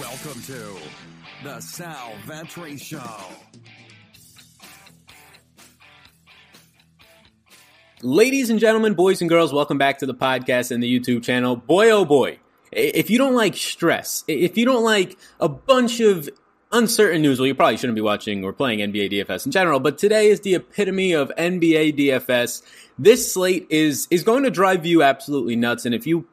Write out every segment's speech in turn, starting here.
Welcome to the Sal Vetri Show. Ladies and gentlemen, boys and girls, welcome back to the podcast and the YouTube channel. Boy, oh boy. If you don't like stress, if you don't like a bunch of uncertain news, well, you probably shouldn't be watching or playing NBA DFS in general, but today is the epitome of NBA DFS. This slate is, is going to drive you absolutely nuts. And if you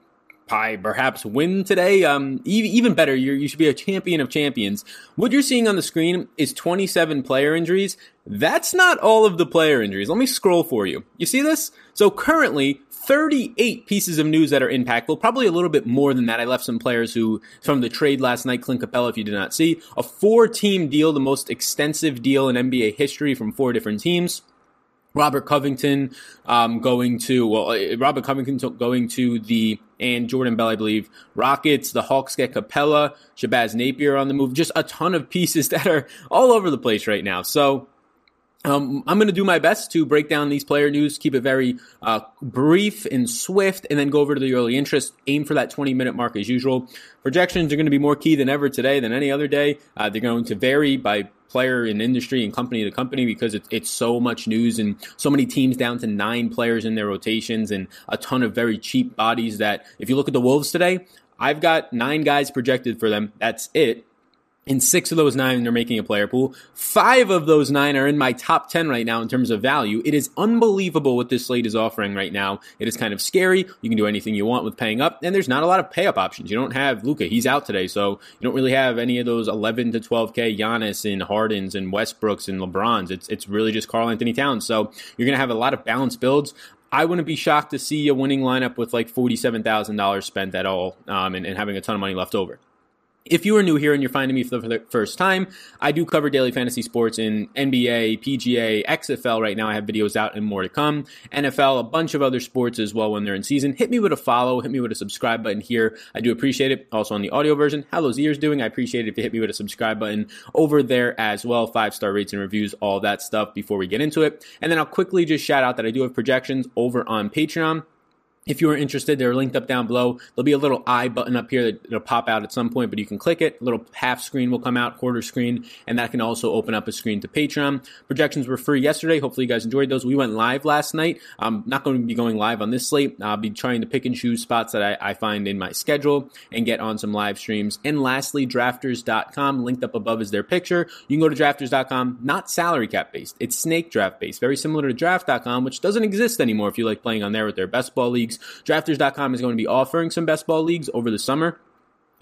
perhaps win today. Um, even better, you should be a champion of champions. What you're seeing on the screen is 27 player injuries. That's not all of the player injuries. Let me scroll for you. You see this? So currently, 38 pieces of news that are impactful, probably a little bit more than that. I left some players who, from the trade last night, Clint Capela, if you did not see, a four team deal, the most extensive deal in NBA history from four different teams. Robert Covington um, going to well, uh, Robert Covington going to the and Jordan Bell, I believe. Rockets, the Hawks get Capela, Shabazz Napier on the move. Just a ton of pieces that are all over the place right now. So um, I'm going to do my best to break down these player news, keep it very uh, brief and swift, and then go over to the early interest. Aim for that 20 minute mark as usual. Projections are going to be more key than ever today than any other day. Uh, they're going to vary by player and industry and company to company because it's, it's so much news and so many teams down to nine players in their rotations and a ton of very cheap bodies that if you look at the Wolves today, I've got nine guys projected for them. That's it. In six of those nine, they're making a player pool. Five of those nine are in my top 10 right now in terms of value. It is unbelievable what this slate is offering right now. It is kind of scary. You can do anything you want with paying up, and there's not a lot of pay up options. You don't have Luka, He's out today, so you don't really have any of those 11 to 12K Giannis and Hardens and Westbrooks and LeBrons. It's, it's really just Karl-Anthony Towns. So you're going to have a lot of balanced builds. I wouldn't be shocked to see a winning lineup with like $47,000 spent at all um, and, and having a ton of money left over. If you are new here and you're finding me for the first time, I do cover daily fantasy sports in NBA, PGA, XFL. Right now, I have videos out and more to come. NFL, a bunch of other sports as well when they're in season. Hit me with a follow, hit me with a subscribe button here. I do appreciate it. Also on the audio version, how those ears doing? I appreciate it if you hit me with a subscribe button over there as well. Five star rates and reviews, all that stuff before we get into it. And then I'll quickly just shout out that I do have projections over on Patreon. If you are interested, they're linked up down below. There'll be a little I button up here that'll pop out at some point, but you can click it. A little half screen will come out, quarter screen, and that can also open up a screen to Patreon. Projections were free yesterday. Hopefully, you guys enjoyed those. We went live last night. I'm not going to be going live on this slate. I'll be trying to pick and choose spots that I, I find in my schedule and get on some live streams. And lastly, drafters.com, linked up above is their picture. You can go to drafters.com, not salary cap based. It's snake draft based, very similar to draft.com, which doesn't exist anymore if you like playing on there with their best ball leagues leagues. Drafters.com is going to be offering some best ball leagues over the summer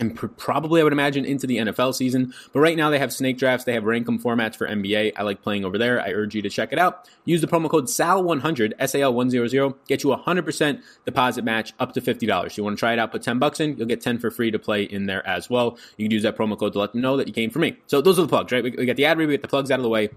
and pr- probably I would imagine into the NFL season. But right now they have snake drafts, they have rankum formats for NBA. I like playing over there. I urge you to check it out. Use the promo code SAL100, SAL100, get you a 100% deposit match up to $50. You want to try it out, put 10 bucks in, you'll get 10 for free to play in there as well. You can use that promo code to let them know that you came from me. So those are the plugs, right? We, we got the ad read, we get the plugs out of the way.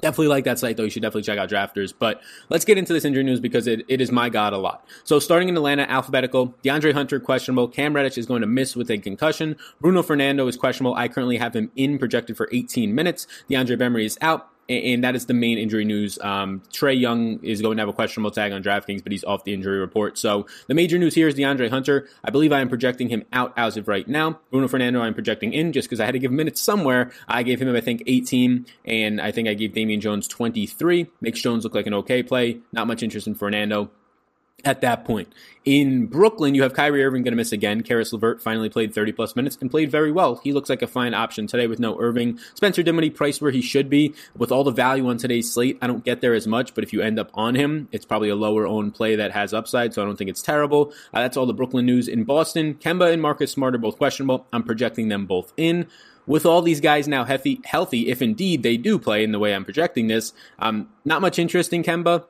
Definitely like that site though. You should definitely check out Drafters. But let's get into this injury news because it, it is my God a lot. So starting in Atlanta, alphabetical, DeAndre Hunter questionable. Cam Reddish is going to miss with a concussion. Bruno Fernando is questionable. I currently have him in projected for 18 minutes. DeAndre Bembry is out and that is the main injury news. Um, Trae Young is going to have a questionable tag on DraftKings, but he's off the injury report. So the major news here is DeAndre Hunter. I believe I am projecting him out as of right now. Bruno Fernando, I'm projecting in just because I had to give minutes somewhere. I gave him, I think, 18, and I think I gave Damian Jones 23. Makes Jones look like an okay play. Not much interest in Fernando at that point. In Brooklyn, you have Kyrie Irving going to miss again. Caris LeVert finally played 30 plus minutes and played very well. He looks like a fine option today with no Irving. Spencer Dinwiddie priced where he should be. With all the value on today's slate, I don't get there as much, but if you end up on him, it's probably a lower owned play that has upside, so I don't think it's terrible. Uh, that's all the Brooklyn news. In Boston, Kemba and Marcus Smart are both questionable. I'm projecting them both in with all these guys now healthy, healthy, if indeed they do play in the way I'm projecting this, um, not much interest in Kemba.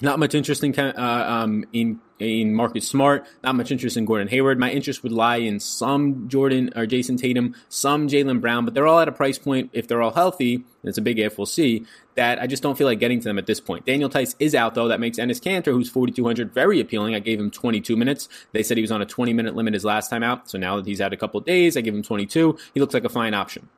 Not much interest in uh, um, in in Marcus Smart. Not much interest in Gordon Hayward. My interest would lie in some Jordan or Jayson Tatum, some Jaylen Brown, but they're all at a price point. If they're all healthy, and it's a big if. We'll see. That I just don't feel like getting to them at this point. Daniel Theis is out though. That makes Enes Kanter, who's 4,200, very appealing. I gave him 22 minutes. They said he was on a 20 minute limit his last time out. So now that he's had a couple days, I give him 22. He looks like a fine option.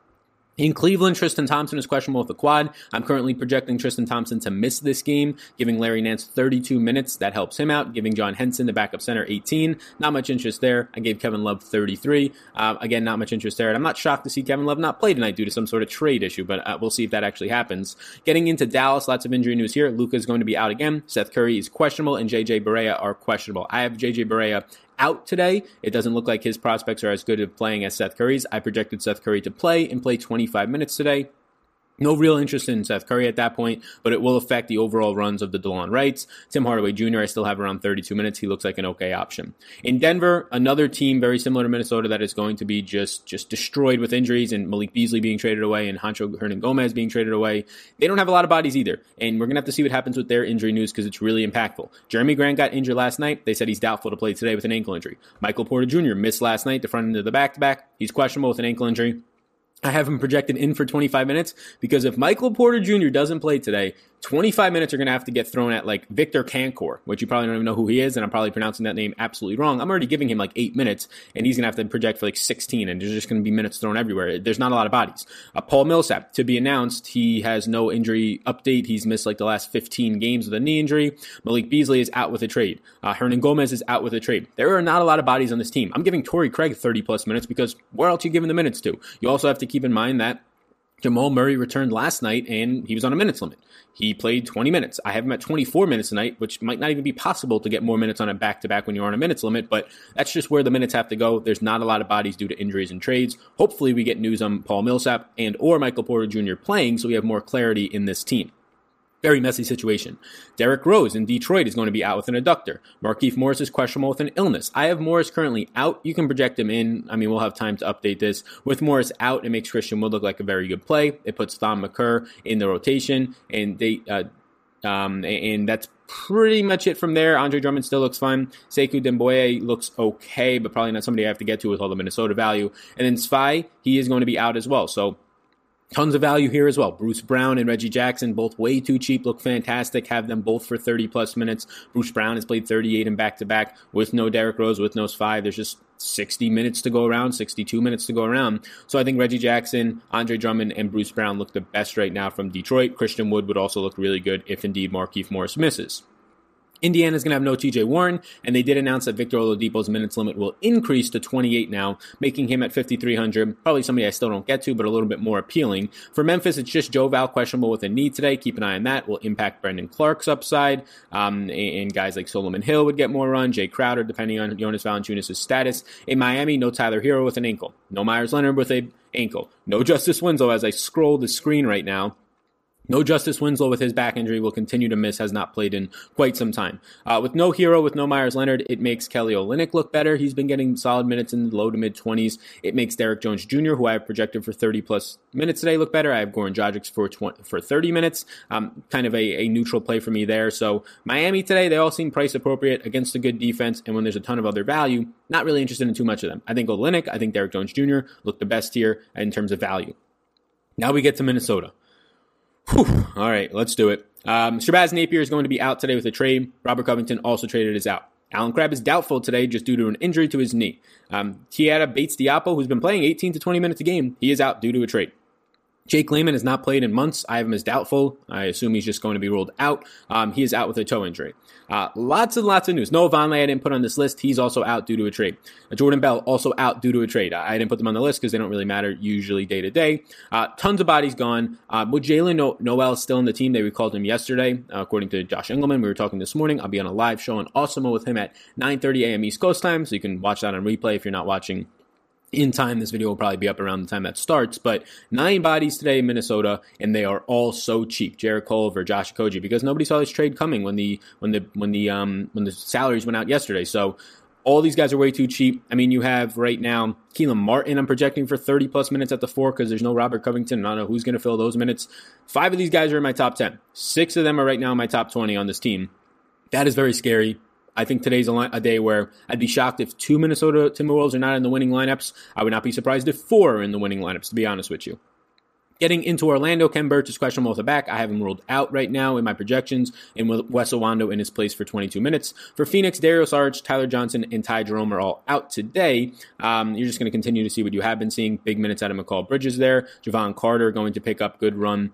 In Cleveland, Tristan Thompson is questionable with the quad. I'm currently projecting Tristan Thompson to miss this game, giving Larry Nance 32 minutes. That helps him out. Giving John Henson, the backup center, 18. Not much interest there. I gave Kevin Love 33. Uh, again, not much interest there. And I'm not shocked to see Kevin Love not play tonight due to some sort of trade issue, but uh, we'll see if that actually happens. Getting into Dallas, lots of injury news here. Luka is going to be out again. Seth Curry is questionable, and JJ Barea are questionable. I have JJ Barea out today. It doesn't look like his prospects are as good at playing as Seth Curry's. I projected Seth Curry to play and play 25 minutes today. No real interest in Seth Curry at that point, but it will affect the overall runs of the Delon Wrights. Tim Hardaway Jr., I still have around 32 minutes. He looks like an okay option. In Denver, another team very similar to Minnesota that is going to be just, just destroyed with injuries and Malik Beasley being traded away and Juancho Hernangomez being traded away. They don't have a lot of bodies either. And we're going to have to see what happens with their injury news because it's really impactful. Jerami Grant got injured last night. They said he's doubtful to play today with an ankle injury. Michael Porter Jr. missed last night, the front end of the back to back. He's questionable with an ankle injury. I have him projected in for 25 minutes because if Michael Porter Jr. doesn't play today, 25 minutes are going to have to get thrown at like Victor Kankor, which you probably don't even know who he is, and I'm probably pronouncing that name absolutely wrong. I'm already giving him like eight minutes, and he's going to have to project for like 16, and there's just going to be minutes thrown everywhere. There's not a lot of bodies. Uh, Paul Millsap, to be announced, he has no injury update. He's missed like the last 15 games with a knee injury. Malik Beasley is out with a trade. Uh, Hernangomez is out with a trade. There are not a lot of bodies on this team. I'm giving Torrey Craig 30 plus minutes because where else are you giving the minutes to? You also have to keep in mind that Jamal Murray returned last night and he was on a minutes limit. He played 20 minutes. I have him at 24 minutes tonight, which might not even be possible to get more minutes on a back to back when you're on a minutes limit, but that's just where the minutes have to go. There's not a lot of bodies due to injuries and trades. Hopefully we get news on Paul Millsap and or Michael Porter Jr. playing so we have more clarity in this team. Very messy situation. Derrick Rose in Detroit is going to be out with an adductor. Markieff Morris is questionable with an illness. I have Morris currently out. You can project him in. I mean, we'll have time to update this. With Morris out, it makes Christian Wood look like a very good play. It puts Thon Maker in the rotation, and they, uh, um, and that's pretty much it from there. Andre Drummond still looks fine. Sekou Doumbouya looks okay, but probably not somebody I have to get to with all the Minnesota value. And then Svi, he is going to be out as well. So Tons of value here as well. Bruce Brown and Reggie Jackson, both way too cheap, look fantastic. Have them both for 30 plus minutes. Bruce Brown has played 38 and back to back with no Derrick Rose, with no five. There's just 60 minutes to go around, 62 minutes to go around. So I think Reggie Jackson, Andre Drummond, and Bruce Brown look the best right now from Detroit. Christian Wood would also look really good if indeed Markieff Morris misses. Indiana's going to have no TJ Warren, and they did announce that Victor Oladipo's minutes limit will increase to 28 now, making him at 5,300. Probably somebody I still don't get to, but a little bit more appealing. For Memphis, it's just Joe Val questionable with a knee today. Keep an eye on that. Will impact Brandon Clarke's upside, um, and guys like Solomon Hill would get more run. Jae Crowder, depending on Jonas Valanciunas' status. In Miami, no Tyler Herro with an ankle. No Meyers Leonard with a ankle. No Justice Winslow as I scroll the screen right now. No Justice Winslow with his back injury will continue to miss, has not played in quite some time. Uh, with no Herro, with no Meyers Leonard, it makes Kelly Olynyk look better. He's been getting solid minutes in the low to mid 20s. It makes Derrick Jones Jr., who I have projected for 30 plus minutes today, look better. I have Goran Dragic for 20, for 30 minutes. Um, kind of a, a neutral play for me there. So Miami today, they all seem price appropriate against a good defense. And when there's a ton of other value, not really interested in too much of them. I think Olynyk, I think Derrick Jones Jr. look the best here in terms of value. Now we get to Minnesota. Whew. All right, let's do it. Um, Shabazz Napier is going to be out today with a trade. Robert Covington also traded is out. Allen Crabbe is doubtful today just due to an injury to his knee. Um, Keita Bates-Diop, who's been playing 18 to 20 minutes a game, he is out due to a trade. Jake Layman has not played in months. I have him as doubtful. I assume he's just going to be ruled out. Um, he is out with a toe injury. Uh, lots and lots of news. Noah Vonleh I didn't put on this list. He's also out due to a trade. Uh, Jordan Bell also out due to a trade. I, I didn't put them on the list because they don't really matter usually day to day. Uh, tons of bodies gone. Uh, with Jaylen no- Nowell still in the team, they recalled him yesterday. Uh, according to Josh Engelman, we were talking this morning. I'll be on a live show on Awesemo with him at 9:30 a.m. East Coast time, so you can watch that on replay if you're not watching in time. This video will probably be up around the time that starts, but nine bodies today in Minnesota, and they are all so cheap. Jarrett Culver, Josh Okogie, because nobody saw this trade coming when the when the when the um when the salaries went out yesterday. So all these guys are way too cheap. I mean, you have right now Kelan Martin. I'm projecting for 30 plus minutes at the four because there's no Robert Covington. I don't know who's going to fill those minutes. Five of these guys are in my top 10. Six of them are right now in my top 20 on this team. That is very scary. I think today's a, li- a, day where I'd be shocked if two Minnesota Timberwolves are not in the winning lineups. I would not be surprised if four are in the winning lineups, to be honest with you. Getting into Orlando, Khem Birch is questionable with a back. I have him ruled out right now in my projections, and Wes Iwundu in his place for 22 minutes. For Phoenix, Dario Saric, Tyler Johnson, and Ty Jerome are all out today. Um, you're just going to continue to see what you have been seeing. Big minutes out of Mikal Bridges there. Jevon Carter going to pick up good run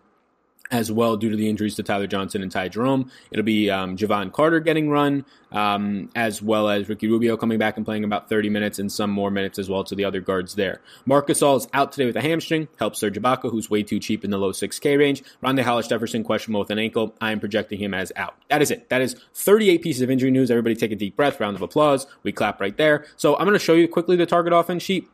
as well due to the injuries to Tyler Johnson and Ty Jerome. It'll be um, Jevon Carter getting run, um, as well as Ricky Rubio coming back and playing about 30 minutes and some more minutes as well to the other guards there. Marc Gasol is out today with a hamstring, helps Serge Ibaka, who's way too cheap in the low 6K range. Rondae Hollis Jefferson, questionable with an ankle. I am projecting him as out. That is it. That is 38 pieces of injury news. Everybody take a deep breath, round of applause. We clap right there. So I'm going to show you quickly the target offense sheet.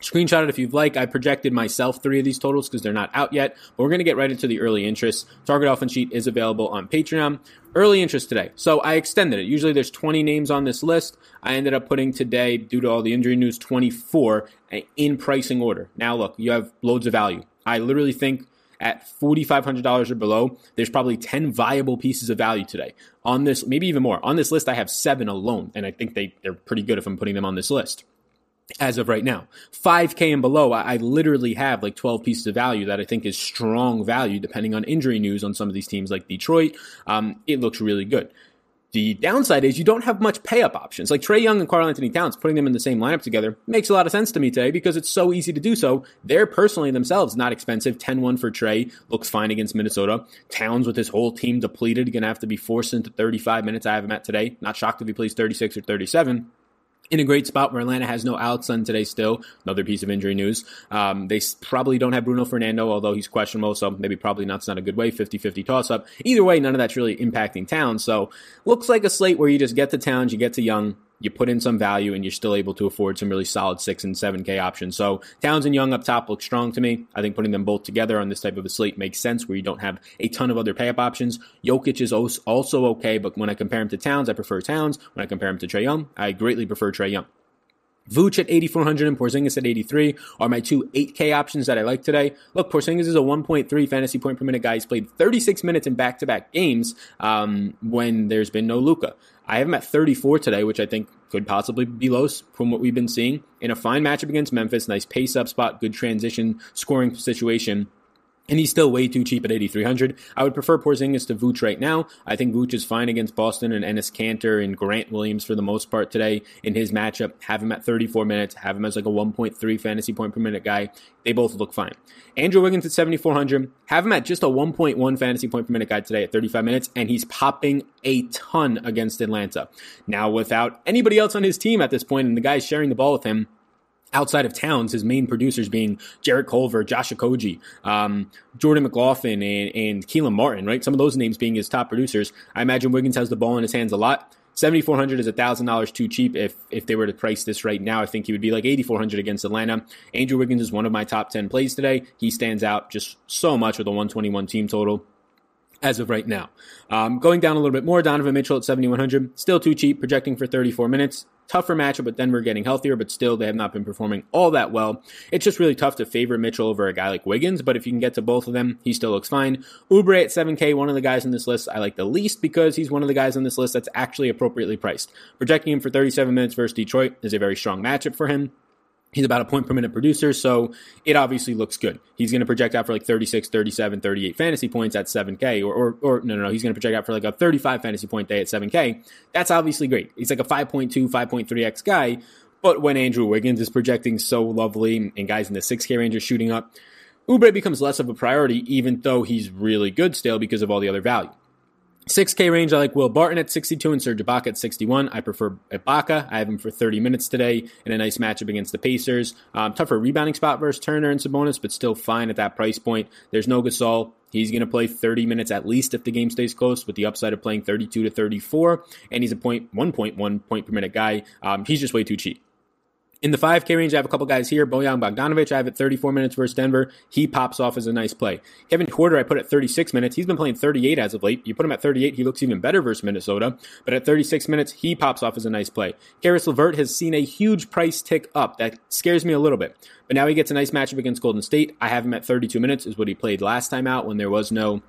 Screenshot it if you'd like. I projected myself three of these totals because they're not out yet, but we're going to get right into the early interest. Target offense sheet is available on Patreon. Early interest today. So I extended it. Usually there's 20 names on this list. I ended up putting today, due to all the injury news, 24 eh, in pricing order. Now look, you have loads of value. I literally think at $4,500 or below, there's probably 10 viable pieces of value today. On this, maybe even more. On this list, I have seven alone, and I think they, they're pretty good if I'm putting them on this list as of right now. 5K and below, I, I, literally have like 12 pieces of value that I think is strong value depending on injury news on some of these teams like Detroit. Um, it looks really good. The downside is you don't have much pay up options. Like Trae Young and Karl-Anthony Towns, putting them in the same lineup together makes a lot of sense to me today because it's so easy to do so. They're personally themselves not expensive. 10 1 for Trae looks fine against Minnesota. Towns with his whole team depleted, going to have to be forced into 35 minutes. I have him at today. Not shocked if he plays 36 or 37 in a great spot where Atlanta has no Alex Len today still. Another piece of injury news. Um, they probably don't have Bruno Fernando, although he's questionable, so maybe probably not, It's not a good way. 50-50 toss-up. Either way, none of that's really impacting Towns. So looks like a slate where you just get to Towns, you get to Young, you put in some value and you're still able to afford some really solid six and seven K options. So Towns and Young up top look strong to me. I think putting them both together on this type of a slate makes sense where you don't have a ton of other pay up options. Jokic is also okay, but when I compare him to Towns, I prefer Towns. When I compare him to Trae Young, I greatly prefer Trae Young. Vooch at 8,400 and Porzingis at 83 are my two 8K options that I like today. Look, Porzingis is a 1.3 fantasy point per minute guy. He's played 36 minutes in back to back games um, when there's been no Luka. I have him at 34 today, which I think could possibly be low from what we've been seeing. In a fine matchup against Memphis, nice pace up spot, good transition scoring situation and he's still way too cheap at 8,300. I would prefer Porzingis to Vooch right now. I think Vooch is fine against Boston and Ennis Kanter and Grant Williams for the most part today in his matchup. Have him at 34 minutes. Have him as like a 1.3 fantasy point per minute guy. They both look fine. Andrew Wiggins at 7,400. Have him at just a 1.1 fantasy point per minute guy today at 35 minutes, and he's popping a ton against Atlanta. Now, without anybody else on his team at this point, and the guys sharing the ball with him, outside of Towns, his main producers being Jarrett Culver, Josh Okogie, um, Jordan McLaughlin, and, and Kelan Martin, right? Some of those names being his top producers. I imagine Wiggins has the ball in his hands a lot. 7400 is $1,000 too cheap if if they were to price this right now. I think he would be like 8400 against Atlanta. Andrew Wiggins is one of my top 10 plays today. He stands out just so much with a 121 team total as of right now. Um, going down a little bit more, Donovan Mitchell at 7,100, still too cheap, projecting for 34 minutes tougher matchup, but Denver getting healthier, but still they have not been performing all that well. It's just really tough to favor Mitchell over a guy like Wiggins, but if you can get to both of them, he still looks fine. Oubre at 7K, one of the guys on this list I like the least because he's one of the guys on this list that's actually appropriately priced. Projecting him for 37 minutes versus Detroit is a very strong matchup for him. He's about a point per minute producer, so it obviously looks good. He's going to project out for like 36, 37, 38 fantasy points at 7K, or, or, or no, no, no, he's going to project out for like a 35 fantasy point day at 7K. That's obviously great. He's like a 5.2, 5.3x guy, but when Andrew Wiggins is projecting so lovely and guys in the 6K range are shooting up, Oubre becomes less of a priority, even though he's really good still because of all the other value. 6K range, I like Will Barton at 62 and Serge Ibaka at 61. I prefer Ibaka. I have him for 30 minutes today in a nice matchup against the Pacers. Um, tougher rebounding spot versus Turner and Sabonis, but still fine at that price point. There's no Gasol. He's going to play 30 minutes at least if the game stays close, with the upside of playing 32 to 34. And he's a point 1.1 point per minute guy. Um, he's just way too cheap. In the 5K range, I have a couple guys here. Bojan Bogdanovic, I have at 34 minutes versus Denver. He pops off as a nice play. Kevin Huerter, I put at 36 minutes. He's been playing 38 as of late. You put him at 38, he looks even better versus Minnesota. But at 36 minutes, he pops off as a nice play. Caris LeVert has seen a huge price tick up. That scares me a little bit. But now he gets a nice matchup against Golden State. I have him at 32 minutes, is what he played last time out when there was no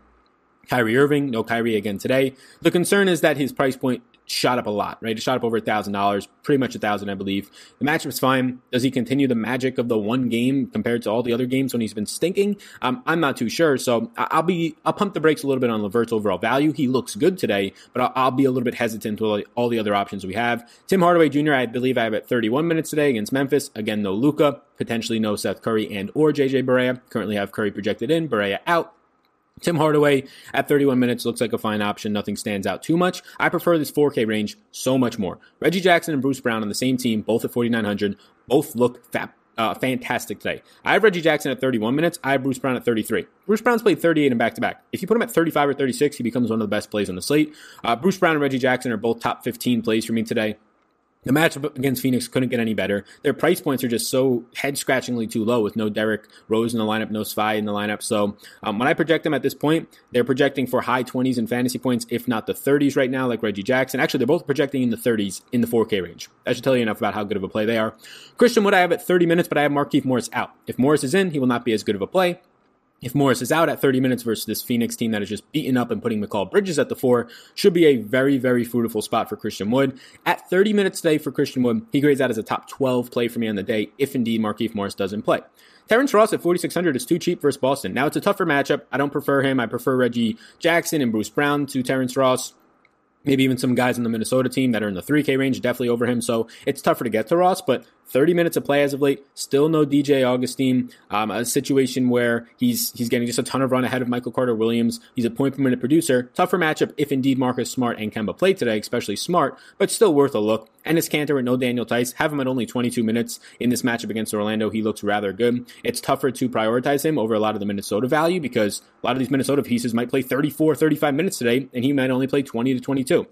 Kyrie Irving, no Kyrie again today. The concern is that his price point shot up a lot, right? It shot up over a thousand dollars, pretty much a thousand, I believe. The matchup's fine. Does he continue the magic of the one game compared to all the other games when he's been stinking? Um, I'm not too sure. So I'll be I'll pump the brakes a little bit on Levert's overall value. He looks good today, but I'll, I'll be a little bit hesitant with all the other options we have. Tim Hardaway Jr. I believe I have at 31 minutes today against Memphis. Again, no Luka, potentially no Seth Curry and or JJ Barea. Currently have Curry projected in, Barea out. Tim Hardaway at 31 minutes looks like a fine option. Nothing stands out too much. I prefer this 4K range so much more. Reggie Jackson and Bruce Brown on the same team, both at 4,900, both look fat, uh, fantastic today. I have Reggie Jackson at 31 minutes. I have Bruce Brown at 33. Bruce Brown's played 38 in back to back. If you put him at 35 or 36, he becomes one of the best plays on the slate. Uh, Bruce Brown and Reggie Jackson are both top 15 plays for me today. The matchup against Phoenix couldn't get any better. Their price points are just so head scratchingly too low with no Derrick Rose in the lineup, no Svi in the lineup. So um, when I project them at this point, they're projecting for high 20s in fantasy points, if not the 30s right now, like Reggie Jackson. Actually, they're both projecting in the 30s in the 4K range. That should tell you enough about how good of a play they are. Christian Wood, I have at 30 minutes, but I have Markieff Morris out. If Morris is in, he will not be as good of a play. If Morris is out at 30 minutes versus this Phoenix team that is just beaten up and putting Mikal Bridges at the four, should be a very, very fruitful spot for Christian Wood. At 30 minutes today for Christian Wood, he grades out as a top 12 play for me on the day if indeed Markieff Morris doesn't play. Terrence Ross at 4,600 is too cheap versus Boston. Now it's a tougher matchup. I don't prefer him. I prefer Reggie Jackson and Bruce Brown to Terrence Ross maybe even some guys in the Minnesota team that are in the 3K range, definitely over him. So it's tougher to get to Ross, but 30 minutes of play as of late. Still no DJ Augustin. Um, a situation where he's he's getting just a ton of run ahead of Michael Carter Williams. He's a point per minute producer. Tougher matchup if indeed Marcus Smart and Kemba play today, especially Smart, but still worth a look. Enes Kanter and no Daniel Tice. have him at only 22 minutes in this matchup against Orlando. He looks rather good. It's tougher to prioritize him over a lot of the Minnesota value because a lot of these Minnesota pieces might play 34, 35 minutes today, and he might only play 20 to 22.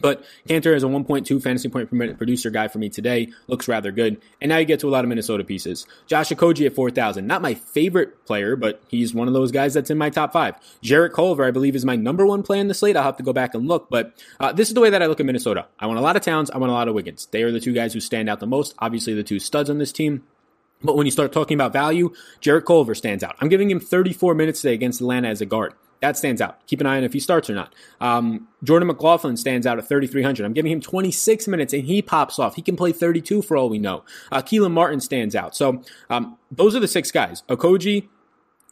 But Kanter is a 1.2 fantasy point per minute producer guy for me today. Looks rather good. And now you get to a lot of Minnesota pieces. Josh Okogie at 4,000. Not my favorite player, but he's one of those guys that's in my top five. Jarrett Culver, I believe, is my number one play in the slate. I'll have to go back and look. But uh, this is the way that I look at Minnesota. I want a lot of Towns. I want a lot of Wiggins. They are the two guys who stand out the most. Obviously, the two studs on this team. But when you start talking about value, Jarrett Culver stands out. I'm giving him 34 minutes today against Atlanta as a guard. That stands out. Keep an eye on if he starts or not. Um, Jordan McLaughlin stands out at 3,300. I'm giving him 26 minutes and he pops off. He can play 32 for all we know. Uh, Kelan Martin stands out. So um, those are the six guys. Okogie,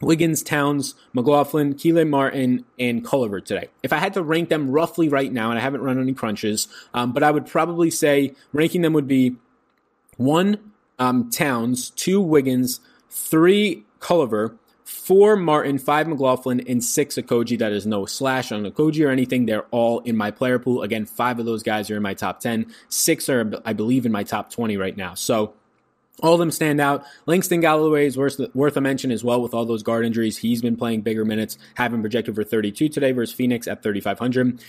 Wiggins, Towns, McLaughlin, Kelan Martin, and Culver today. If I had to rank them roughly right now, and I haven't run any crunches, um, but I would probably say ranking them would be one um, Towns, two Wiggins, three Culver, four Martin, five McLaughlin, and six Okogie. That is no slash on Okogie or anything. They're all in my player pool. Again, five of those guys are in my top 10. Six are, I believe, in my top 20 right now. So all of them stand out. Langston Galloway is worth, worth a mention as well with all those guard injuries. He's been playing bigger minutes, having projected for 32 today versus Phoenix at 3,500.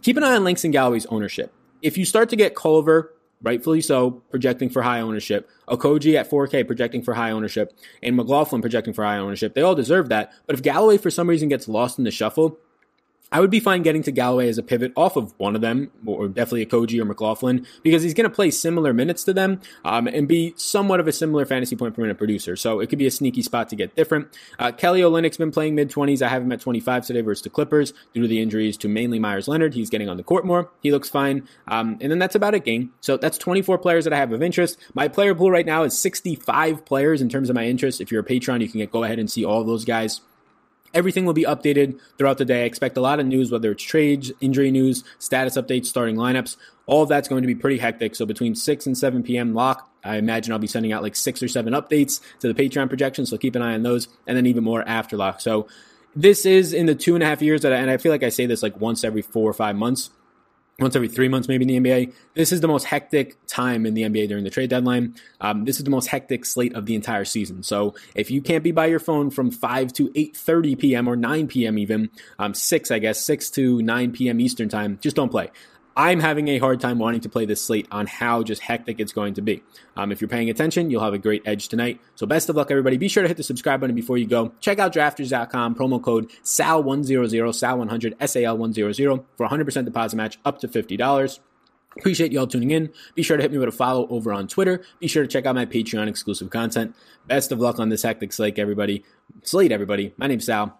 Keep an eye on Langston Galloway's ownership. If you start to get Culver rightfully so, projecting for high ownership. Okogie at 4K projecting for high ownership, and McLaughlin projecting for high ownership. They all deserve that. But if Galloway for some reason gets lost in the shuffle, I would be fine getting to Galloway as a pivot off of one of them, or definitely a Koji or McLaughlin, because he's going to play similar minutes to them um, and be somewhat of a similar fantasy point per minute producer. So it could be a sneaky spot to get different. Uh, Kelly Olynyk's been playing mid 20s. I have him at 25 today versus the Clippers due to the injuries to mainly Meyers Leonard. He's getting on the court more. He looks fine. Um, and then that's about it, game. So that's 24 players that I have of interest. My player pool right now is 65 players in terms of my interest. If you're a Patreon, you can get, go ahead and see all those guys. Everything will be updated throughout the day. I expect a lot of news, whether it's trades, injury news, status updates, starting lineups. All of that's going to be pretty hectic. So between 6 and 7 p.m. lock, I imagine I'll be sending out like six or seven updates to the Patreon projections. So keep an eye on those and then even more after lock. So this is in the two and a half years that, I, and I feel like I say this like once every four or five months once every three months, maybe in the NBA. This is the most hectic time in the NBA during the trade deadline. Um, this is the most hectic slate of the entire season. So if you can't be by your phone from 5 to 8.30 p.m. or 9 p.m. even, um, 6, I guess, 6 to 9 p.m. Eastern time, just don't play. I'm having a hard time wanting to play this slate on how just hectic it's going to be. Um, if you're paying attention, you'll have a great edge tonight. So best of luck, everybody. Be sure to hit the subscribe button before you go. Check out drafters.com, promo code SAL100, SAL100, SAL100 for 100% deposit match up to $50. Appreciate y'all tuning in. Be sure to hit me with a follow over on Twitter. Be sure to check out my Patreon exclusive content. Best of luck on this hectic slate, everybody. Slate, everybody. My name's Sal.